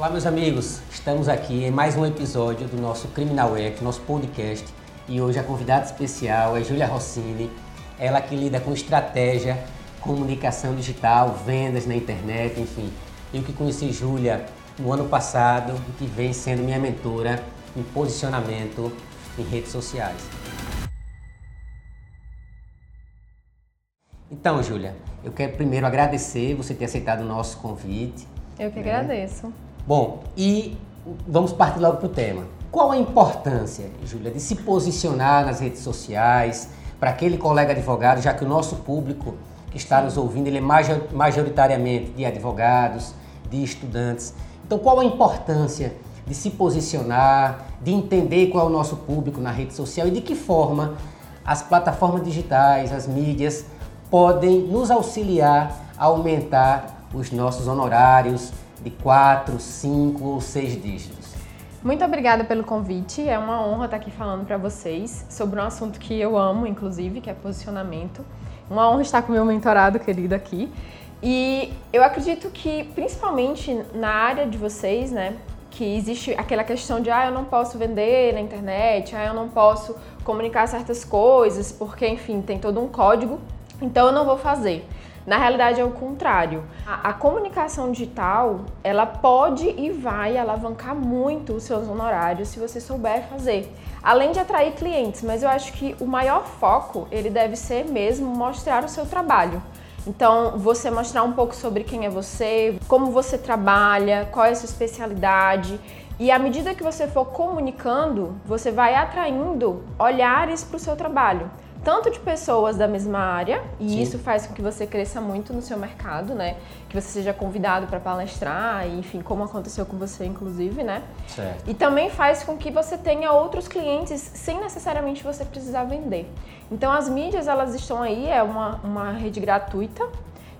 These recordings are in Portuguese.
Olá, meus amigos. Estamos aqui em mais um episódio do nosso Criminal Act, nosso podcast. E hoje a convidada especial é Júlia Rossini. Ela que lida com estratégia, comunicação digital, vendas na internet, enfim. Eu que conheci Júlia no ano passado e que vem sendo minha mentora em posicionamento em redes sociais. Então, Júlia, eu quero primeiro agradecer você ter aceitado o nosso convite. Eu que né? agradeço. Bom, e vamos partir logo para o tema. Qual a importância, Júlia, de se posicionar nas redes sociais para aquele colega advogado, já que o nosso público que está nos ouvindo, ele é majoritariamente de advogados, de estudantes. Então, qual a importância de se posicionar, de entender qual é o nosso público na rede social e de que forma as plataformas digitais, as mídias, podem nos auxiliar a aumentar os nossos honorários de 4, 5 ou 6 dígitos. Muito obrigada pelo convite. É uma honra estar aqui falando para vocês sobre um assunto que eu amo, inclusive, que é posicionamento. Uma honra estar com meu mentorado querido aqui. E eu acredito que, principalmente na área de vocês, né, que existe aquela questão de ah, eu não posso vender na internet, ah, eu não posso comunicar certas coisas, porque, enfim, tem todo um código então eu não vou fazer. Na realidade é o contrário. A, a, comunicação digital, ela pode e vai alavancar muito os seus honorários se você souber fazer. Além de atrair clientes, mas eu acho que o maior foco, ele deve ser mesmo mostrar o seu trabalho. Então, você mostrar um pouco sobre quem é você, como você trabalha, qual é a sua especialidade. E à medida que você for comunicando, você vai atraindo olhares para o seu trabalho tanto de pessoas da mesma área, e Sim. isso faz com que você cresça muito no seu mercado, né? Que você seja convidado para palestrar, e, enfim, como aconteceu com você, inclusive, né? Certo. E também faz com que você tenha outros clientes sem necessariamente você precisar vender. Então, as mídias, elas estão aí, é uma, uma rede gratuita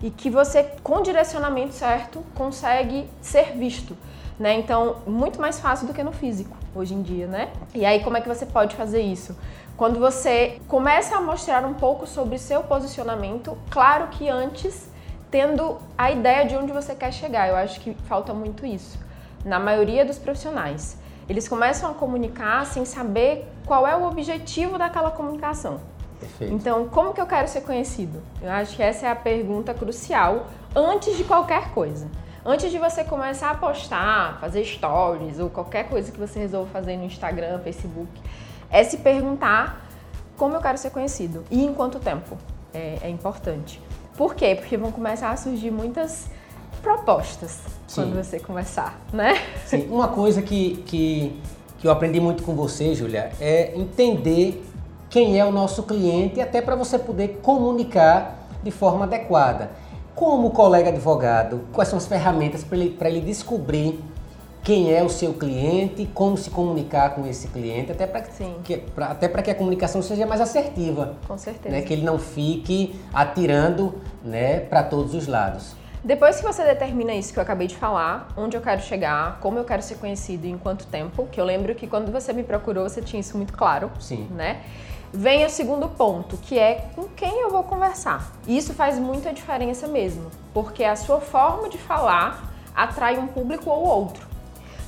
e que você, com direcionamento certo, consegue ser visto. Né? Então, muito mais fácil do que no físico, hoje em dia, né? E aí, como é que você pode fazer isso? Quando você começa a mostrar um pouco sobre seu posicionamento, claro que antes tendo a ideia de onde você quer chegar. Eu acho que falta muito isso na maioria dos profissionais. Eles começam a comunicar sem saber qual é o objetivo daquela comunicação. Perfeito. Então, como que eu quero ser conhecido? Eu acho que essa é a pergunta crucial antes de qualquer coisa. Antes de você começar a postar, fazer stories ou qualquer coisa que você resolva fazer no Instagram, Facebook, é se perguntar como eu quero ser conhecido e em quanto tempo. É, é importante. Por quê? Porque vão começar a surgir muitas propostas Sim. quando você começar, né? Sim, uma coisa que, que, que eu aprendi muito com você, Julia, é entender quem é o nosso cliente até para você poder comunicar de forma adequada. Como colega advogado, quais são as ferramentas para ele, ele descobrir quem é o seu cliente, como se comunicar com esse cliente, até para que, pra, até que a comunicação seja mais assertiva. Com certeza. Né? Que ele não fique atirando né, para todos os lados. Depois que você determina isso que eu acabei de falar, onde eu quero chegar, como eu quero ser conhecido e em quanto tempo, que eu lembro que quando você me procurou você tinha isso muito claro, Sim. né? Vem o segundo ponto, que é com quem eu vou conversar. Isso faz muita diferença mesmo, porque a sua forma de falar atrai um público ou outro.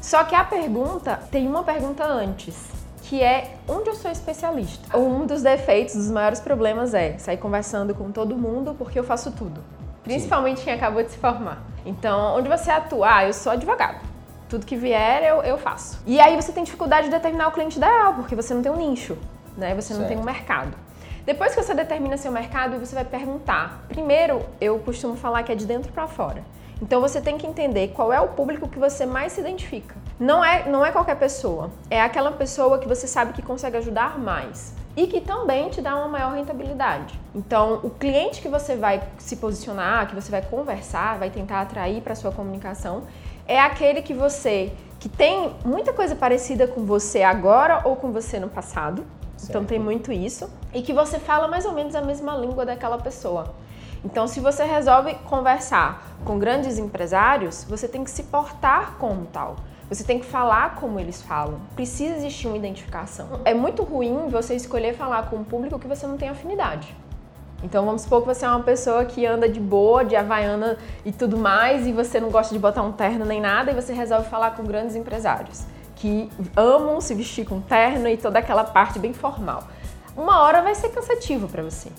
Só que a pergunta tem uma pergunta antes, que é onde eu sou especialista. Um dos defeitos, dos maiores problemas é sair conversando com todo mundo porque eu faço tudo. Principalmente Sim. quem acabou de se formar. Então, onde você atua? Ah, eu sou advogado. Tudo que vier eu, eu faço. E aí você tem dificuldade de determinar o cliente ideal, porque você não tem um nicho, né? Você não certo. tem um mercado. Depois que você determina seu mercado, você vai perguntar. Primeiro, eu costumo falar que é de dentro para fora. Então você tem que entender qual é o público que você mais se identifica. Não é, não é qualquer pessoa, é aquela pessoa que você sabe que consegue ajudar mais e que também te dá uma maior rentabilidade. Então, o cliente que você vai se posicionar, que você vai conversar, vai tentar atrair para sua comunicação, é aquele que você que tem muita coisa parecida com você agora ou com você no passado. Certo. Então tem muito isso e que você fala mais ou menos a mesma língua daquela pessoa. Então, se você resolve conversar com grandes empresários, você tem que se portar como tal. Você tem que falar como eles falam. Precisa existir uma identificação. É muito ruim você escolher falar com um público que você não tem afinidade. Então vamos supor que você é uma pessoa que anda de boa, de havaiana e tudo mais, e você não gosta de botar um terno nem nada, e você resolve falar com grandes empresários que amam se vestir com terno e toda aquela parte bem formal. Uma hora vai ser cansativo para você.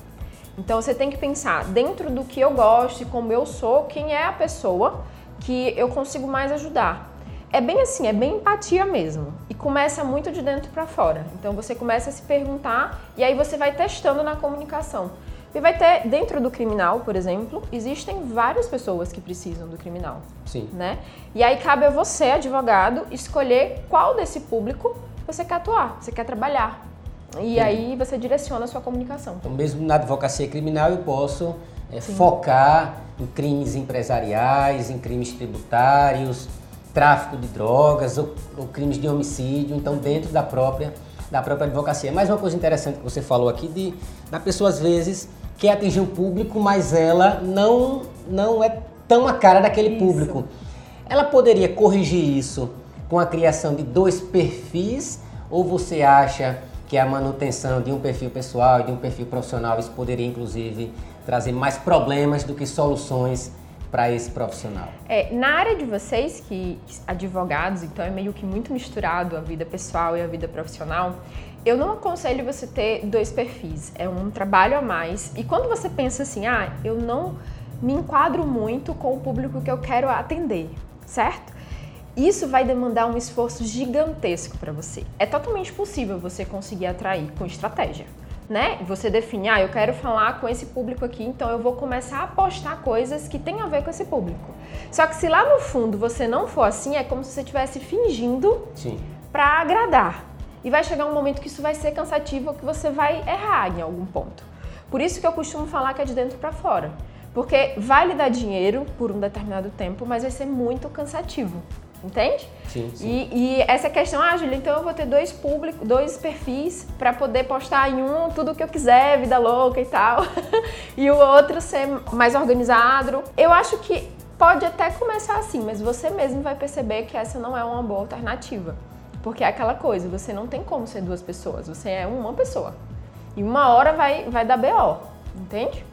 Então você tem que pensar dentro do que eu gosto e como eu sou, quem é a pessoa que eu consigo mais ajudar. É bem assim, é bem empatia mesmo. E começa muito de dentro para fora. Então você começa a se perguntar e aí você vai testando na comunicação. E vai ter, dentro do criminal, por exemplo, existem várias pessoas que precisam do criminal. Sim. Né? E aí cabe a você, advogado, escolher qual desse público você quer atuar, você quer trabalhar. E aí você direciona a sua comunicação. Então, mesmo na advocacia criminal, eu posso é, focar em crimes empresariais, em crimes tributários, tráfico de drogas ou, ou crimes de homicídio, então dentro da própria da própria advocacia. Mais uma coisa interessante que você falou aqui de da pessoa às vezes quer atingir um público, mas ela não, não é tão a cara daquele isso. público. Ela poderia corrigir isso com a criação de dois perfis ou você acha que a manutenção de um perfil pessoal e de um perfil profissional isso poderia inclusive trazer mais problemas do que soluções para esse profissional? É, na área de vocês, que advogados, então é meio que muito misturado a vida pessoal e a vida profissional, eu não aconselho você ter dois perfis. É um trabalho a mais. E quando você pensa assim, ah, eu não me enquadro muito com o público que eu quero atender, certo? Isso vai demandar um esforço gigantesco para você. É totalmente possível você conseguir atrair com estratégia, né? Você define, ah, eu quero falar com esse público aqui, então eu vou começar a postar coisas que têm a ver com esse público. Só que se lá no fundo você não for assim, é como se você estivesse fingindo para agradar. E vai chegar um momento que isso vai ser cansativo, que você vai errar em algum ponto. Por isso que eu costumo falar que é de dentro para fora. Porque vai lhe dar dinheiro por um determinado tempo, mas vai ser muito cansativo. Entende? Sim, sim. E, e essa questão, ah, Julia, então eu vou ter dois públicos, dois perfis para poder postar em um tudo o que eu quiser, vida louca e tal, e o outro ser mais organizado. Eu acho que pode até começar assim, mas você mesmo vai perceber que essa não é uma boa alternativa. Porque é aquela coisa, você não tem como ser duas pessoas, você é uma pessoa. E uma hora vai, vai dar BO, entende?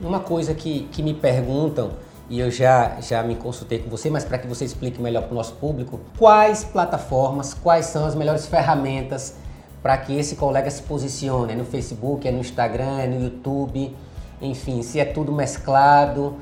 Uma coisa que, que me perguntam, e eu já, já me consultei com você, mas para que você explique melhor para o nosso público, quais plataformas, quais são as melhores ferramentas para que esse colega se posicione? É no Facebook, é no Instagram, é no YouTube, enfim, se é tudo mesclado.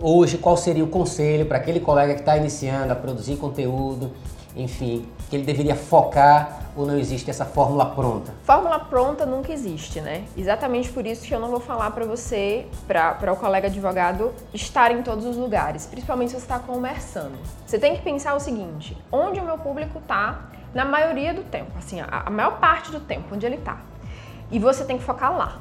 Hoje, qual seria o conselho para aquele colega que está iniciando a produzir conteúdo? enfim, que ele deveria focar ou não existe essa fórmula pronta? Fórmula pronta nunca existe, né? Exatamente por isso que eu não vou falar para você, para o colega advogado, estar em todos os lugares, principalmente se você está começando. Você tem que pensar o seguinte: onde o meu público está na maioria do tempo, assim, a, a maior parte do tempo, onde ele está. E você tem que focar lá.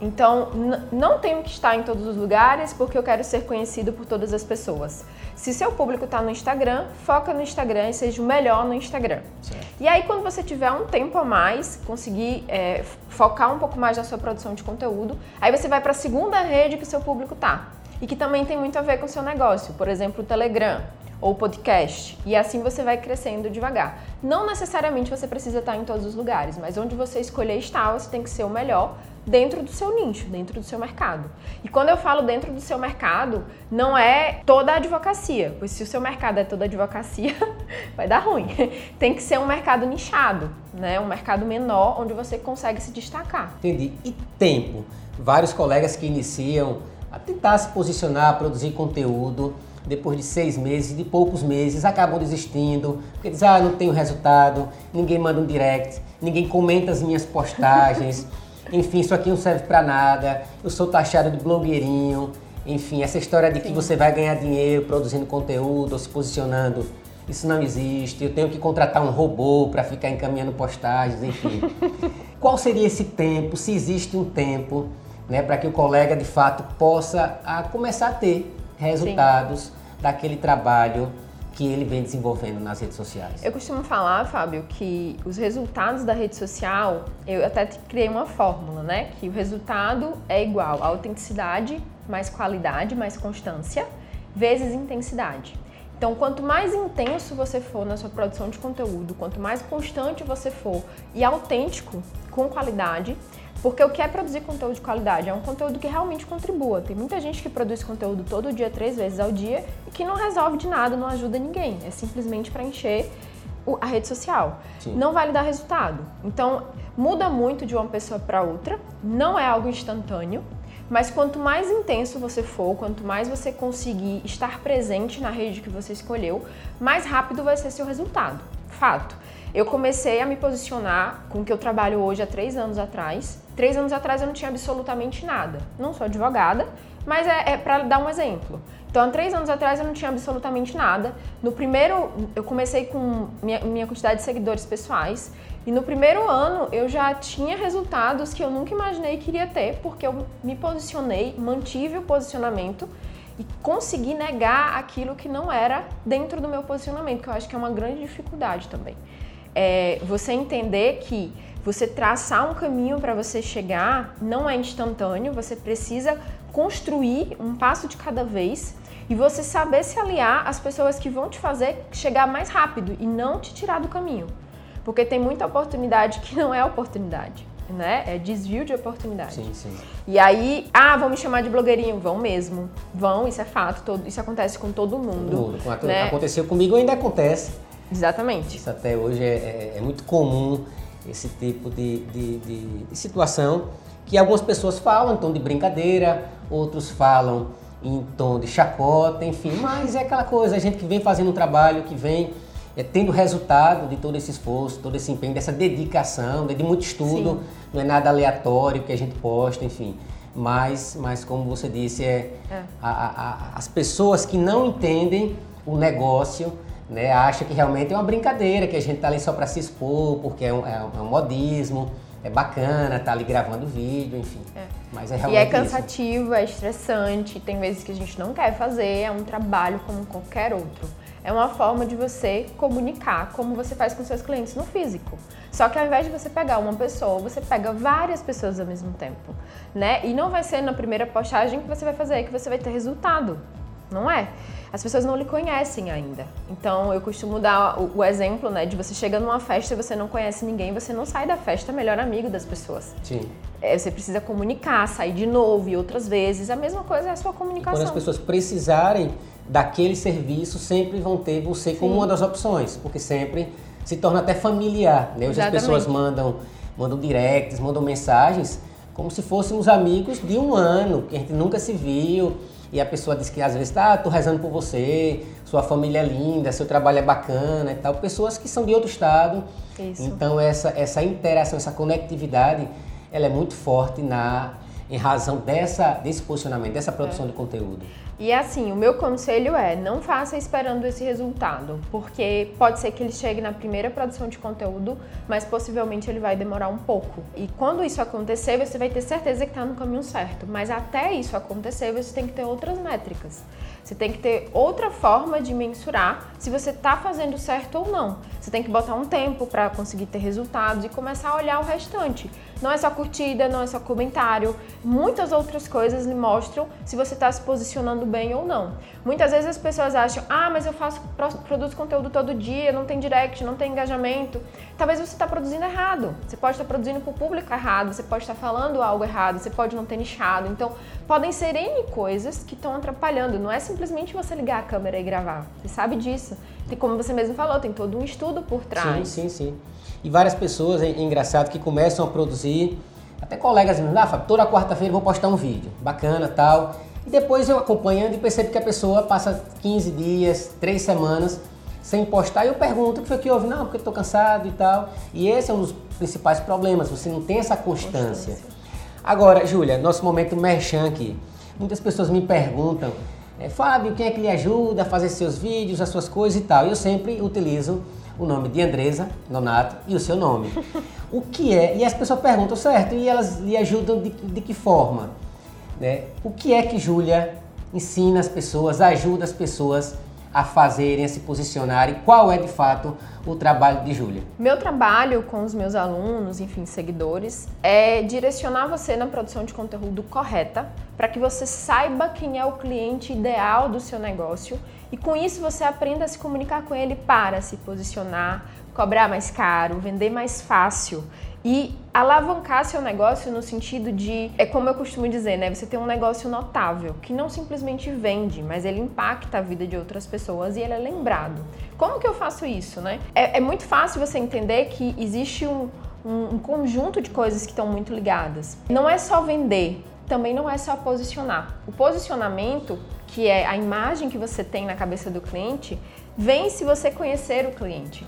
Então, não tenho que estar em todos os lugares porque eu quero ser conhecido por todas as pessoas. Se seu público está no Instagram, foca no Instagram e seja o melhor no Instagram. Certo. E aí, quando você tiver um tempo a mais, conseguir é, focar um pouco mais na sua produção de conteúdo, aí você vai para a segunda rede que o seu público está e que também tem muito a ver com o seu negócio, por exemplo, o Telegram ou podcast. E assim você vai crescendo devagar. Não necessariamente você precisa estar em todos os lugares, mas onde você escolher estar, você tem que ser o melhor dentro do seu nicho, dentro do seu mercado. E quando eu falo dentro do seu mercado, não é toda a advocacia, pois se o seu mercado é toda a advocacia, vai dar ruim. Tem que ser um mercado nichado, né? Um mercado menor onde você consegue se destacar. Entendi. E tempo? Vários colegas que iniciam a tentar se posicionar, produzir conteúdo, depois de seis meses, de poucos meses, acabam desistindo, porque dizem, ah, não tenho resultado, ninguém manda um direct, ninguém comenta as minhas postagens. enfim, isso aqui não serve para nada, eu sou taxado de blogueirinho, enfim, essa história de que Sim. você vai ganhar dinheiro produzindo conteúdo ou se posicionando, isso não existe, eu tenho que contratar um robô para ficar encaminhando postagens, enfim. Qual seria esse tempo, se existe um tempo, né, para que o colega de fato possa a, começar a ter resultados Sim. daquele trabalho que ele vem desenvolvendo nas redes sociais? Eu costumo falar, Fábio, que os resultados da rede social, eu até criei uma fórmula, né? Que o resultado é igual a autenticidade mais qualidade mais constância vezes intensidade. Então, quanto mais intenso você for na sua produção de conteúdo, quanto mais constante você for e autêntico com qualidade, Porque o que é produzir conteúdo de qualidade? É um conteúdo que realmente contribua. Tem muita gente que produz conteúdo todo dia, três vezes ao dia, e que não resolve de nada, não ajuda ninguém. É simplesmente para encher a rede social. Sim. Não vai lhe dar resultado. Então, muda muito de uma pessoa para outra, não é algo instantâneo, mas quanto mais intenso você for, quanto mais você conseguir estar presente na rede que você escolheu, mais rápido vai ser seu resultado. Fato. Eu comecei a me posicionar com o que eu trabalho hoje há três anos atrás. Três anos atrás eu não tinha absolutamente nada. Não sou advogada, mas é, é para dar um exemplo. Então, há três anos atrás eu não tinha absolutamente nada. No primeiro, eu comecei com minha, minha quantidade de seguidores pessoais. E no primeiro ano eu já tinha resultados que eu nunca imaginei que iria ter, porque eu me posicionei, mantive o posicionamento e consegui negar aquilo que não era dentro do meu posicionamento, que eu acho que é uma grande dificuldade também. É você entender que você traçar um caminho para você chegar não é instantâneo, você precisa construir um passo de cada vez e você saber se aliar às pessoas que vão te fazer chegar mais rápido e não te tirar do caminho. Porque tem muita oportunidade que não é oportunidade. Né? É desvio de oportunidade. Sim, sim. E aí, ah, vão me chamar de blogueirinho. Vão mesmo. Vão, isso é fato. Todo, isso acontece com todo mundo. Todo mundo. Né? Aconteceu comigo ainda acontece. Exatamente. Isso até hoje é, é, é muito comum, esse tipo de, de, de, de, situação, que algumas pessoas falam em tom de brincadeira, outros falam em tom de chacota, enfim. Mas é aquela coisa, a gente que vem fazendo um trabalho, que vem é, tendo resultado de todo esse esforço, todo esse empenho, dessa dedicação, de muito estudo, Sim. não é nada aleatório que a gente posta, enfim. Mas, mas como você disse, é, é. A, a, as pessoas que não entendem o negócio, né, acham que realmente é uma brincadeira, que a gente está ali só para se expor, porque é um, é um, é um modismo, é bacana, tá ali gravando vídeo, enfim. É. Mas é realmente E é cansativo, isso. é estressante, tem vezes que a gente não quer fazer, é um trabalho como qualquer outro é uma forma de você comunicar como você faz com seus clientes no físico. Só que ao invés de você pegar uma pessoa, você pega várias pessoas ao mesmo tempo, né? E não vai ser na primeira postagem que você vai fazer que você vai ter resultado, não é? As pessoas não lhe conhecem ainda. Então eu costumo dar o, o exemplo, né, de você chega numa festa e você não conhece ninguém, você não sai da festa melhor amigo das pessoas. Sim. É, você precisa comunicar, sair de novo e outras vezes. A mesma coisa é a sua comunicação. E quando as pessoas precisarem daquele serviço sempre vão ter você como Sim. uma das opções, porque sempre se torna até familiar, né? Hoje as pessoas mandam, mandam directs, mandam mensagens como se fôssemos amigos de um ano, que a gente nunca se viu, e a pessoa diz que às vezes, tá, tô rezando por você, sua família é linda, seu trabalho é bacana e tal. Pessoas que são de outro estado. Isso. Então essa, essa interação, essa conectividade, ela é muito forte na em razão dessa, desse posicionamento, dessa produção é. de conteúdo. E assim, o meu conselho é não faça esperando esse resultado, porque pode ser que ele chegue na primeira produção de conteúdo, mas possivelmente ele vai demorar um pouco. E quando isso acontecer, você vai ter certeza que está no caminho certo. Mas até isso acontecer, você tem que ter outras métricas. Você tem que ter outra forma de mensurar se você está fazendo certo ou não. Você tem que botar um tempo para conseguir ter resultados e começar a olhar o restante. Não é só curtida, não é só comentário. Muitas outras coisas lhe mostram se você está se posicionando bem ou não. Muitas vezes as pessoas acham, ah, mas eu faço, produzo conteúdo todo dia, não tem direct, não tem engajamento. Talvez você está produzindo errado. Você pode estar tá produzindo para o público errado, você pode estar tá falando algo errado, você pode não ter nichado. Então, podem ser N coisas que estão atrapalhando. Não é simplesmente você ligar a câmera e gravar. Você sabe disso. E como você mesmo falou, tem todo um estudo por trás. Sim, sim, sim. E várias pessoas, é engraçado, que começam a produzir, até colegas, ah, Fábio, toda quarta-feira vou postar um vídeo, bacana tal. E depois eu acompanhando e percebo que a pessoa passa 15 dias, 3 semanas sem postar e eu pergunto o que foi que houve? Não, porque eu estou cansado e tal. E esse é um dos principais problemas, você não tem essa constância. constância. Agora, Júlia, nosso momento merchan aqui. Muitas pessoas me perguntam, é, Fábio, quem é que lhe ajuda a fazer seus vídeos, as suas coisas e tal? Eu sempre utilizo o nome de Andresa Nonato e o seu nome. O que é? E as pessoas perguntam, certo, e elas lhe ajudam de, de que forma? Né? O que é que Júlia ensina as pessoas, ajuda as pessoas a fazerem, a se posicionarem? Qual é de fato o trabalho de Júlia? Meu trabalho com os meus alunos, enfim, seguidores, é direcionar você na produção de conteúdo correta para que você saiba quem é o cliente ideal do seu negócio e com isso você aprenda a se comunicar com ele para se posicionar, cobrar mais caro, vender mais fácil e alavancar seu negócio no sentido de, é como eu costumo dizer, né? Você tem um negócio notável, que não simplesmente vende, mas ele impacta a vida de outras pessoas e ele é lembrado. Como que eu faço isso, né? É, é muito fácil você entender que existe um, um, um conjunto de coisas que estão muito ligadas. Não é só vender, também não é só posicionar. O posicionamento, que é a imagem que você tem na cabeça do cliente, vem se você conhecer o cliente.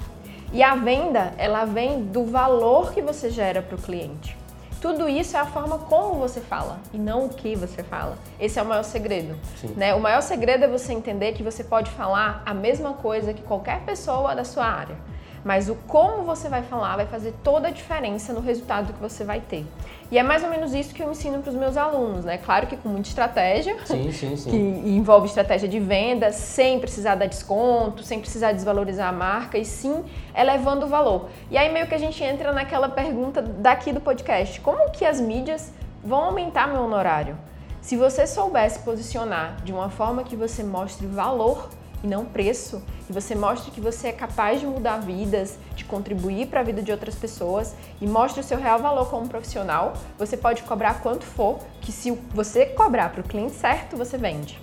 E a venda, ela vem do valor que você gera para o cliente. Tudo isso é a forma como você fala e não o que você fala. Esse é o maior segredo. Né? O maior segredo é você entender que você pode falar a mesma coisa que qualquer pessoa da sua área mas o como você vai falar vai fazer toda a diferença no resultado que você vai ter. E é mais ou menos isso que eu ensino para os meus alunos, né? Claro que com muita estratégia, sim, sim, sim. que envolve estratégia de venda, sem precisar dar desconto, sem precisar desvalorizar a marca, e sim elevando o valor. E aí meio que a gente entra naquela pergunta daqui do podcast: como que as mídias vão aumentar meu honorário? Se você soubesse posicionar de uma forma que você mostre valor e não preço, e você mostre que você é capaz de mudar vidas, de contribuir para a vida de outras pessoas e mostre o seu real valor como profissional, você pode cobrar quanto for, que se você cobrar para o cliente certo, você vende.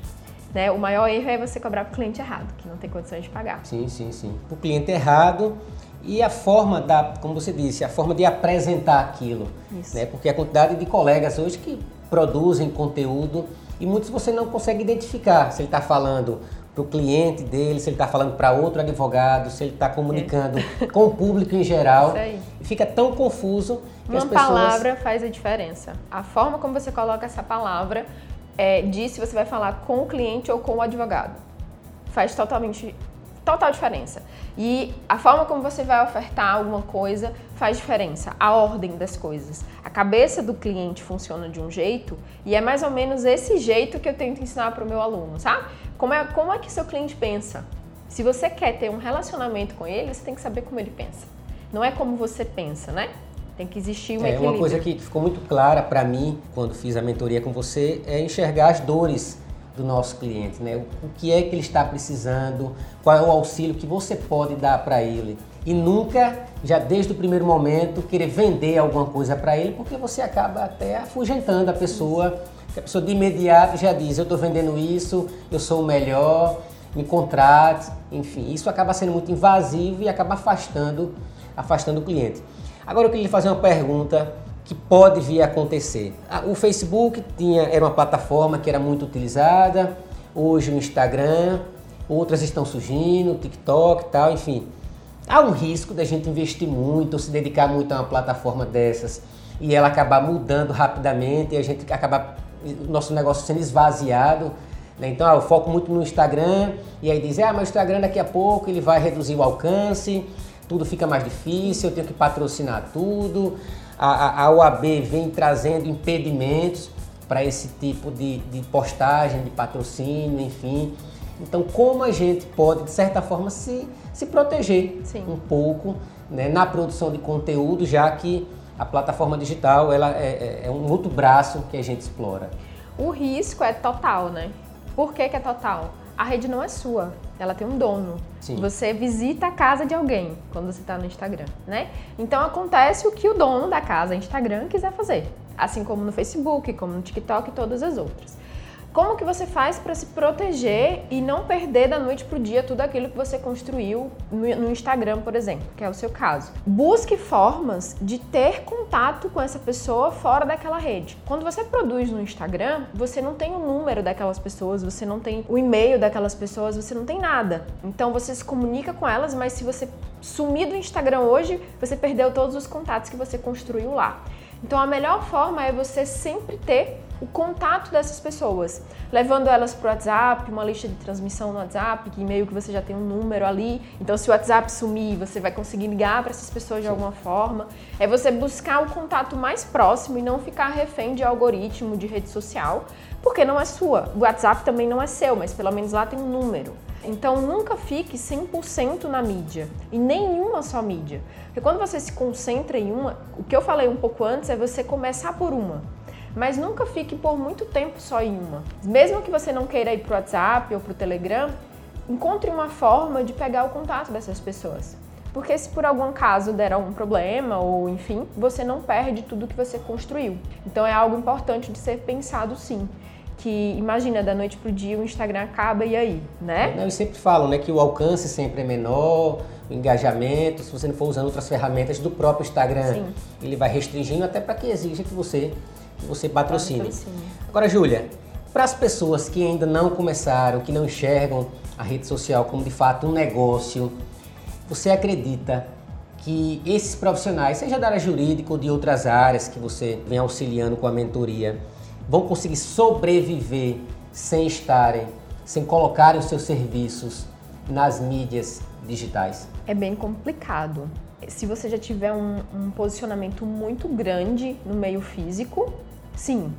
Né? O maior erro é você cobrar para o cliente errado, que não tem condições de pagar. Sim, sim, sim. Para o cliente errado e a forma da, como você disse, a forma de apresentar aquilo. Isso. Né? Porque a quantidade de colegas hoje que produzem conteúdo e muitos você não consegue identificar se ele está falando para o cliente dele, se ele está falando para outro advogado, se ele está comunicando é. com o público em geral. Isso aí. E fica tão confuso que Uma as pessoas... palavra faz a diferença. A forma como você coloca essa palavra é, diz se você vai falar com o cliente ou com o advogado. Faz totalmente total diferença. E a forma como você vai ofertar alguma coisa faz diferença, a ordem das coisas. A cabeça do cliente funciona de um jeito e é mais ou menos esse jeito que eu tento ensinar para o meu aluno, sabe? Como é, como é que seu cliente pensa? Se você quer ter um relacionamento com ele, você tem que saber como ele pensa. Não é como você pensa, né? Tem que existir um é, equilíbrio. Uma coisa que ficou muito clara para mim quando fiz a mentoria com você é enxergar as dores do nosso cliente, né? O, que é que ele está precisando, qual é o auxílio que você pode dar para ele. E nunca, já desde o primeiro momento, querer vender alguma coisa para ele, porque você acaba até afugentando a pessoa, a pessoa de imediato já diz, eu estou vendendo isso, eu sou o melhor, me contrate, enfim, isso acaba sendo muito invasivo e acaba afastando, afastando o cliente. Agora eu queria lhe fazer uma pergunta que pode vir a acontecer. Ah, o Facebook tinha, era uma plataforma que era muito utilizada, hoje o Instagram, outras estão surgindo, TikTok e tal, enfim. Há um risco da gente investir muito, ou se dedicar muito a uma plataforma dessas e ela acabar mudando rapidamente e a gente acabar nosso negócio sendo esvaziado. Né? Então, ah, eu foco muito no Instagram e aí diz, ah, mas o Instagram daqui a pouco ele vai reduzir o alcance, tudo fica mais difícil, eu tenho que patrocinar tudo a, a OAB vem trazendo impedimentos para esse tipo de, de postagem, de patrocínio, enfim. Então, como a gente pode, de certa forma, se, se proteger Sim. um pouco né, na produção de conteúdo, já que a plataforma digital ela é, é, é, um outro braço que a gente explora. O risco é total, né? Por que, que é total? A rede não é sua ela tem um dono. Sim. Você visita a casa de alguém quando você está no Instagram, né? Então acontece o que o dono da casa Instagram quiser fazer, assim como no Facebook, como no TikTok e todas as outras. Como que você faz para se proteger e não perder da noite pro dia tudo aquilo que você construiu no Instagram, por exemplo, que é o seu caso? Busque formas de ter contato com essa pessoa fora daquela rede. Quando você produz no Instagram, você não tem o número daquelas pessoas, você não tem o e-mail daquelas pessoas, você não tem nada. Então você se comunica com elas, mas se você sumir do Instagram hoje, você perdeu todos os contatos que você construiu lá. Então a melhor forma é você sempre ter o contato dessas pessoas, levando elas para o WhatsApp, uma lista de transmissão no WhatsApp, que meio que você já tem um número ali. Então, se o WhatsApp sumir, você vai conseguir ligar para essas pessoas de alguma forma. É você buscar o contato mais próximo e não ficar refém de algoritmo de rede social, porque não é sua. O WhatsApp também não é seu, mas pelo menos lá tem um número. Então nunca fique 100% na mídia e nenhuma só mídia. Porque quando você se concentra em uma, o que eu falei um pouco antes é você começar por uma mas nunca fique por muito tempo só em uma. Mesmo que você não queira ir para o WhatsApp ou para o Telegram, encontre uma forma de pegar o contato dessas pessoas. Porque se por algum caso der algum problema ou enfim, você não perde tudo que você construiu. Então é algo importante de ser pensado sim que imagina da noite pro dia o Instagram acaba e aí, né? Não, eu sempre falo, né, que o alcance sempre é menor, o engajamento, se você não for usando outras ferramentas do próprio Instagram, Sim. ele vai restringindo até para que exija que você você patrocine. patrocine. Agora, Júlia, para as pessoas que ainda não começaram, que não enxergam a rede social como de fato um negócio, você acredita que esses profissionais, seja da área jurídica ou de outras áreas que você vem auxiliando com a mentoria, vão conseguir sobreviver sem estarem, sem colocarem os seus serviços nas mídias digitais? É bem complicado. Se você já tiver um, um posicionamento muito grande no meio físico, sim.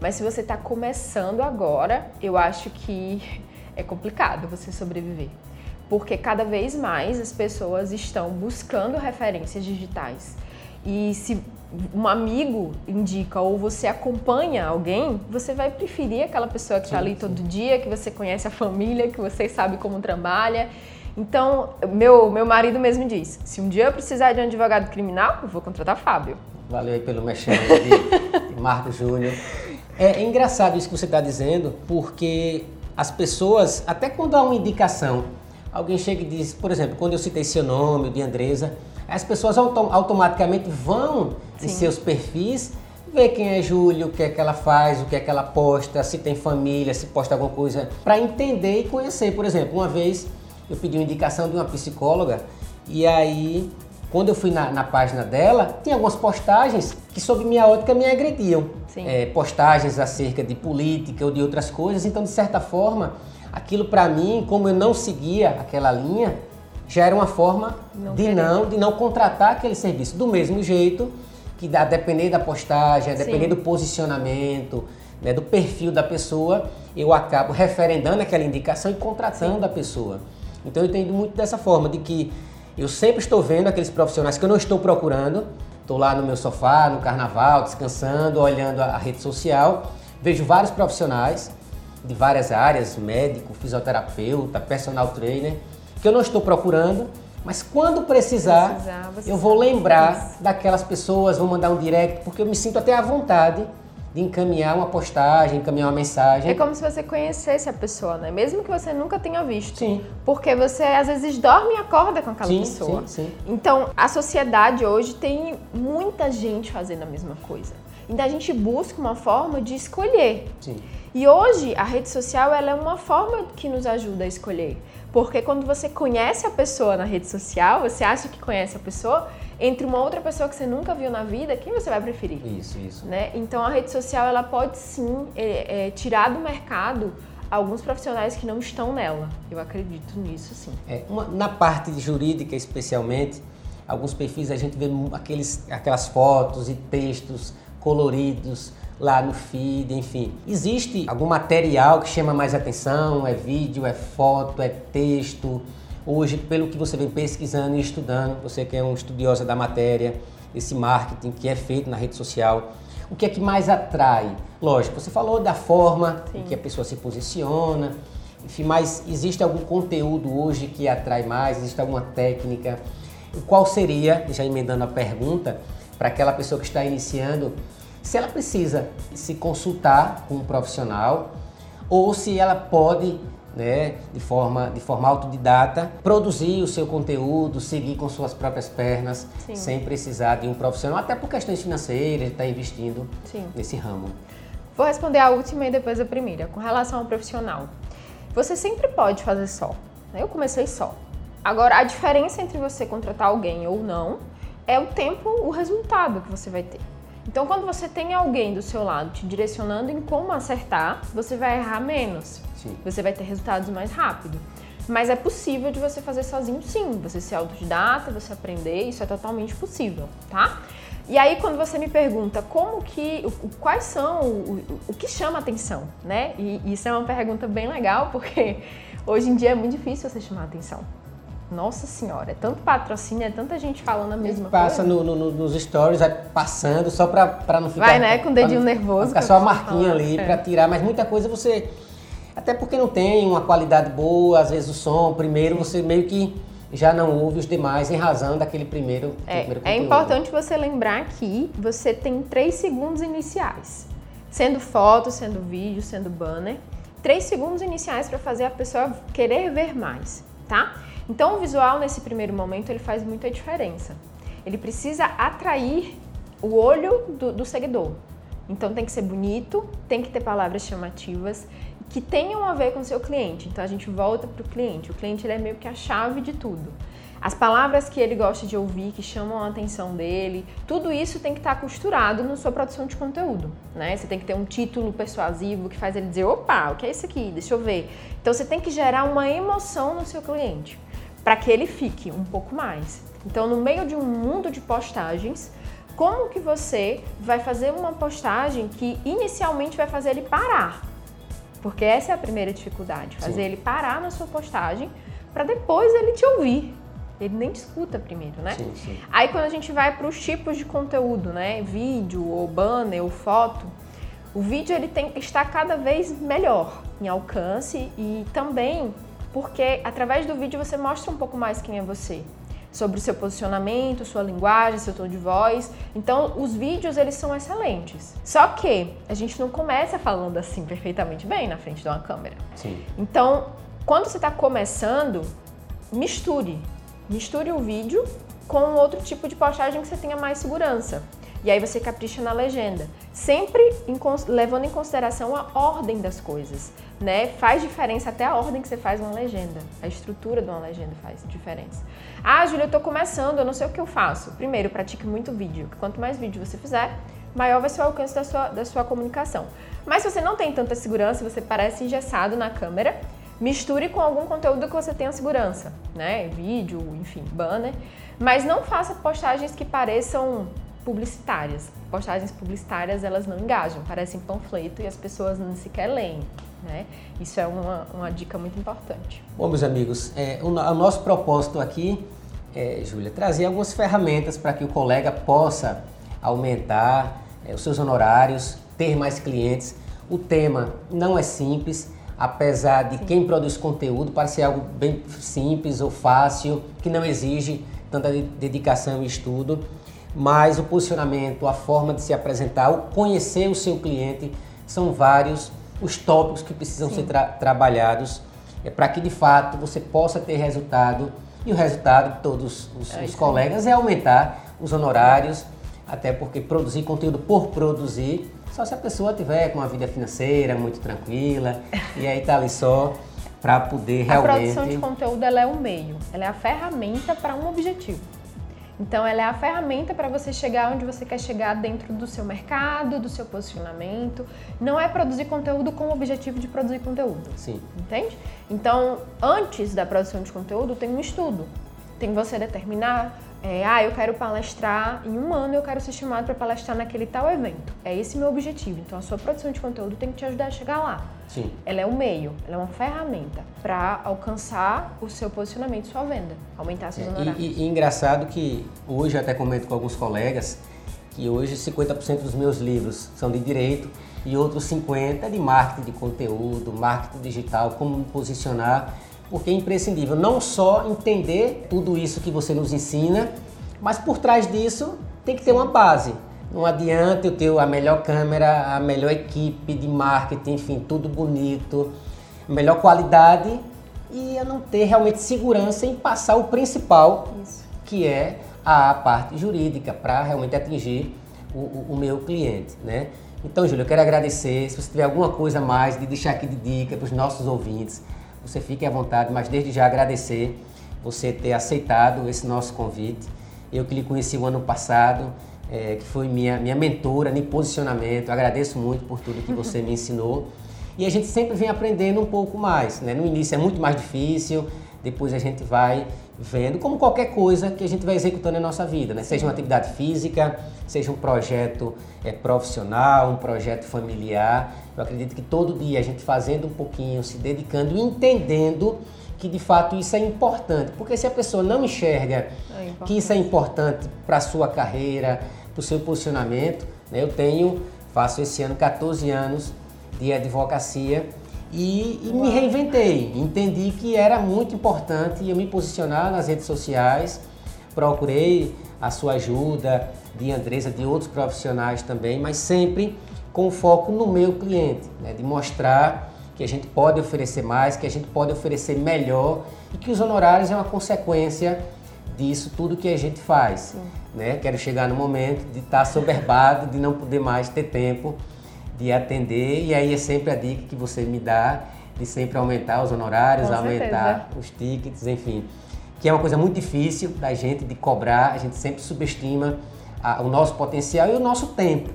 Mas se você está começando agora, eu acho que é complicado você sobreviver. Porque cada vez mais as pessoas estão buscando referências digitais. E se um amigo indica ou você acompanha alguém, você vai preferir aquela pessoa que está ali todo dia, que você conhece a família, que você sabe como trabalha. Então, meu, meu marido mesmo diz: se um dia eu precisar de um advogado criminal, eu vou contratar Fábio. Valeu aí pelo mexer de, Marco Júnior. É, é engraçado isso que você está dizendo, porque as pessoas, até quando há uma indicação, alguém chega e diz, por exemplo, quando eu citei seu nome, o de Andresa, as pessoas autom automaticamente vão Sim. em seus perfis ver quem é Júlio, o que é que ela faz, o que é que ela posta, se tem família, se posta alguma coisa, para entender e conhecer. Por exemplo, uma vez eu pedi uma indicação de uma psicóloga e aí quando eu fui na, na, página dela, tinha algumas postagens que, sob minha ótica, me agrediam. É, postagens acerca de política ou de outras coisas. Então, de certa forma, aquilo para mim, como eu não seguia aquela linha, já era uma forma não de, não, de não contratar aquele serviço. Do mesmo jeito que, a depender da postagem, a depender Sim. do posicionamento, né, do perfil da pessoa, eu acabo referendando aquela indicação e contratando Sim. a pessoa. Então eu entendo muito dessa forma, de que eu sempre estou vendo aqueles profissionais que eu não estou procurando, estou lá no meu sofá, no carnaval, descansando, olhando a rede social, vejo vários profissionais de várias áreas, médico, fisioterapeuta, personal trainer, que eu não estou procurando, mas quando precisar, precisar eu vou lembrar isso. daquelas pessoas, vou mandar um direct, porque eu me sinto até à vontade de encaminhar uma postagem, encaminhar uma mensagem. É como se você conhecesse a pessoa, né? Mesmo que você nunca tenha visto. Sim. Porque você às vezes dorme e acorda com aquela sim, pessoa. Sim, sim. Então, a sociedade hoje tem muita gente fazendo a mesma coisa. Então a gente busca uma forma de escolher. Sim. E hoje a rede social ela é uma forma que nos ajuda a escolher. Porque quando você conhece a pessoa na rede social, você acha que conhece a pessoa, entre uma outra pessoa que você nunca viu na vida, quem você vai preferir? Isso, isso. Né? Então a rede social ela pode sim é, é, tirar do mercado alguns profissionais que não estão nela. Eu acredito nisso sim. É, uma, na parte jurídica especialmente, alguns perfis a gente vê aqueles, aquelas fotos e textos coloridos lá no feed, enfim. Existe algum material que chama mais atenção? É vídeo, é foto, é texto? Hoje, pelo que você vem pesquisando e estudando, você que é um estudiosa da matéria, esse marketing que é feito na rede social, o que é que mais atrai? Lógico, você falou da forma Sim. em que a pessoa se posiciona, enfim, mas existe algum conteúdo hoje que atrai mais? Existe alguma técnica? Qual seria, já emendando a pergunta, para aquela pessoa que está iniciando, se ela precisa se consultar com um profissional ou se ela pode, né, de forma, de forma autodidata, produzir o seu conteúdo, seguir com suas próprias pernas, Sim. sem precisar de um profissional, até por questões financeiras, está investindo Sim. nesse ramo. Vou responder a última e depois a primeira. Com relação ao profissional, você sempre pode fazer só. Né? Eu comecei só. Agora, a diferença entre você contratar alguém ou não é o tempo, o resultado que você vai ter. Então, quando você tem alguém do seu lado te direcionando em como acertar, você vai errar menos. Sim. Você vai ter resultados mais rápido. Mas é possível de você fazer sozinho, sim. Você ser autodidata, você aprender, isso é totalmente possível, tá? E aí, quando você me pergunta como que, quais são, o, o, o que chama atenção, né? E isso é uma pergunta bem legal, porque hoje em dia é muito difícil você chamar atenção. Nossa senhora, é tanto patrocínio, é tanta gente falando a mesma passa coisa. Passa no, no, nos stories, vai passando só pra, pra não ficar. Vai, né? Com o dedinho nervoso. Ficar só a marquinha ali é. pra tirar, mas muita coisa você. Até porque não tem uma qualidade boa, às vezes o som, primeiro você meio que já não ouve os demais em razão daquele primeiro, é, primeiro É importante você lembrar que você tem três segundos iniciais, sendo foto, sendo vídeo, sendo banner, três segundos iniciais para fazer a pessoa querer ver mais, tá? Então o visual nesse primeiro momento ele faz muita diferença. Ele precisa atrair o olho do, do seguidor. Então tem que ser bonito, tem que ter palavras chamativas que tenham a ver com o seu cliente. Então a gente volta para o cliente. O cliente ele é meio que a chave de tudo. As palavras que ele gosta de ouvir, que chamam a atenção dele, tudo isso tem que estar costurado na sua produção de conteúdo, né? Você tem que ter um título persuasivo que faz ele dizer, opa, o que é isso aqui? Deixa eu ver. Então você tem que gerar uma emoção no seu cliente para que ele fique um pouco mais. Então, no meio de um mundo de postagens, como que você vai fazer uma postagem que inicialmente vai fazer ele parar? Porque essa é a primeira dificuldade, fazer Sim. ele parar na sua postagem para depois ele te ouvir. Ele nem te escuta primeiro, né? Sim, sim. Aí quando a gente vai para os tipos de conteúdo, né? Vídeo, ou banner, ou foto, o vídeo ele tem que estar cada vez melhor em alcance e também porque através do vídeo você mostra um pouco mais quem é você sobre o seu posicionamento, sua linguagem, seu tom de voz. Então, os vídeos eles são excelentes. Só que a gente não começa falando assim perfeitamente bem na frente de uma câmera. Sim. Então, quando você está começando, misture, misture o vídeo com outro tipo de postagem que você tenha mais segurança. E aí você capricha na legenda, sempre em, levando em consideração a ordem das coisas, né? Faz diferença até a ordem que você faz uma legenda, a estrutura de uma legenda faz diferença. Ah, Júlia, eu tô começando, eu não sei o que eu faço. Primeiro, pratique muito vídeo. Quanto mais vídeo você fizer, maior vai ser o alcance da sua, da sua comunicação. Mas se você não tem tanta segurança, você parece engessado na câmera, misture com algum conteúdo que você tenha segurança, né? Vídeo, enfim, banner. Mas não faça postagens que pareçam publicitárias. Postagens publicitárias, elas não engajam, parecem panfleto e as pessoas não sequer leem. Né? Isso é uma, uma dica muito importante. Bom, meus amigos, é, o, o, nosso propósito aqui, é, Júlia, trazer algumas ferramentas para que o colega possa aumentar é, os seus honorários, ter mais clientes. O tema não é simples, apesar de Sim. quem produz conteúdo parecer algo bem simples ou fácil, que não exige tanta dedicação e estudo mas o posicionamento, a forma de se apresentar, o conhecer o seu cliente, são vários os tópicos que precisam Sim. ser tra trabalhados é, para que de fato você possa ter resultado. E o resultado de todos os, é os colegas é aumentar os honorários, até porque produzir conteúdo por produzir, só se a pessoa tiver com uma vida financeira muito tranquila e aí tá ali só para poder realmente. A produção de conteúdo ela é um meio, ela é a ferramenta para um objetivo. Então, ela é a ferramenta para você chegar onde você quer chegar dentro do seu mercado, do seu posicionamento. Não é produzir conteúdo com o objetivo de produzir conteúdo. Sim. Entende? Então, antes da produção de conteúdo, tem um estudo. Tem você determinar é, ah, eu quero palestrar em um ano, eu quero ser chamado para palestrar naquele tal evento. É esse meu objetivo. Então a sua produção de conteúdo tem que te ajudar a chegar lá. Sim. Ela é um meio, ela é uma ferramenta para alcançar o seu posicionamento, sua venda, aumentar seus é, honorários. E, e, e engraçado que hoje eu até comento com alguns colegas que hoje 50% dos meus livros são de direito e outros 50% é de marketing de conteúdo, marketing digital, como me posicionar porque é imprescindível não só entender tudo isso que você nos ensina, mas por trás disso tem que ter uma base. Não adianta eu ter a melhor câmera, a melhor equipe de marketing, enfim, tudo bonito, melhor qualidade e eu não ter realmente segurança em passar o principal, isso. que é a parte jurídica, para realmente atingir o, o, o, meu cliente, né? Então, Júlio, eu quero agradecer. Se você tiver alguma coisa mais de deixar aqui de dica para os nossos ouvintes, você fique à vontade, mas desde já agradecer você ter aceitado esse nosso convite. Eu que lhe conheci o ano passado, é, que foi minha, minha mentora em posicionamento, agradeço muito por tudo que você me ensinou. E a gente sempre vem aprendendo um pouco mais. Né? No início é muito mais difícil, depois a gente vai vendo, como qualquer coisa que a gente vai executando na nossa vida, né? seja uma atividade física, seja um projeto é, profissional, um projeto familiar. Eu acredito que todo dia a gente fazendo um pouquinho, se dedicando, entendendo que de fato isso é importante, porque se a pessoa não enxerga é que isso é importante para a sua carreira, para o seu posicionamento, né? eu tenho, faço esse ano 14 anos de advocacia e, e me reinventei. Entendi que era muito importante eu me posicionar nas redes sociais. Procurei a sua ajuda, de Andresa, de outros profissionais também, mas sempre com foco no meu cliente, né? de mostrar que a gente pode oferecer mais, que a gente pode oferecer melhor e que os honorários é uma consequência disso tudo que a gente faz. Né? Quero chegar no momento de estar soberbado, de não poder mais ter tempo de atender e aí é sempre a dica que você me dá de sempre aumentar os honorários, aumentar os tickets, enfim, que é uma coisa muito difícil da gente de cobrar, a gente sempre subestima a, o nosso potencial e o nosso tempo.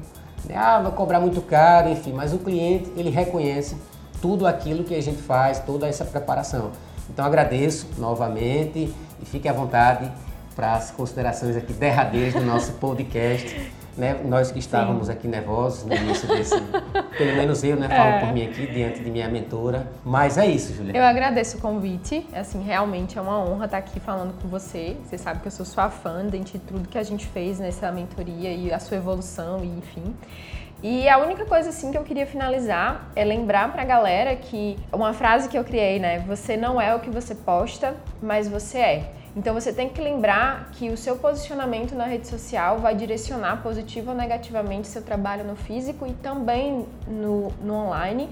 Né? Ah, vai cobrar muito caro, enfim, mas o cliente ele reconhece tudo aquilo que a gente faz, toda essa preparação. Então agradeço novamente e fique à vontade para as considerações aqui derradeiras do nosso podcast. Né? Nós que estávamos Sim. aqui nervosos no início desse, pelo menos eu, né, falo é. por mim aqui diante de minha mentora. Mas é isso, Juliana. Eu agradeço o convite. Assim, realmente é uma honra estar aqui falando com você. Você sabe que eu sou sua fã de tudo que a gente fez nessa mentoria e a sua evolução e enfim. E a única coisa assim que eu queria finalizar é lembrar pra galera que uma frase que eu criei, né? Você não é o que você posta, mas você é. Então você tem que lembrar que o seu posicionamento na rede social vai direcionar positivo ou negativamente seu trabalho no físico e também no, no online.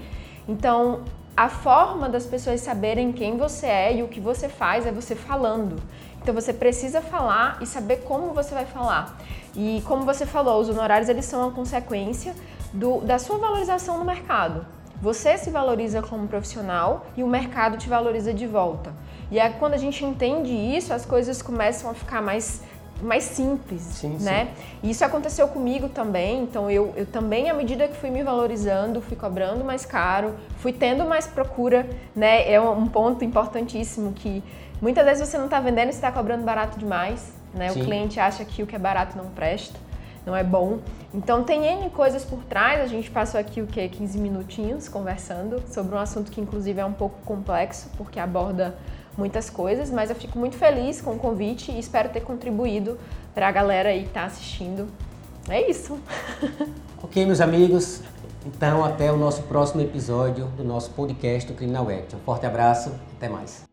Então a forma das pessoas saberem quem você é e o que você faz é você falando. Então você precisa falar e saber como você vai falar. E como você falou, os honorários eles são a consequência do, da sua valorização no mercado. Você se valoriza como profissional e o mercado te valoriza de volta. E é quando a gente entende isso, as coisas começam a ficar mais mais simples, sim, né? Sim. E isso aconteceu comigo também, então eu, eu também, à medida que fui me valorizando, fui cobrando mais caro, fui tendo mais procura, né? É um ponto importantíssimo que muitas vezes você não está vendendo e está cobrando barato demais, né? O cliente acha que o que é barato não presta não é bom. Então tem N coisas por trás, a gente passou aqui o que 15 minutinhos conversando sobre um assunto que inclusive é um pouco complexo, porque aborda muitas coisas, mas eu fico muito feliz com o convite e espero ter contribuído para a galera aí que está assistindo. É isso. ok, meus amigos. Então, até o nosso próximo episódio do nosso podcast do Criminal Act. Um forte abraço, até mais.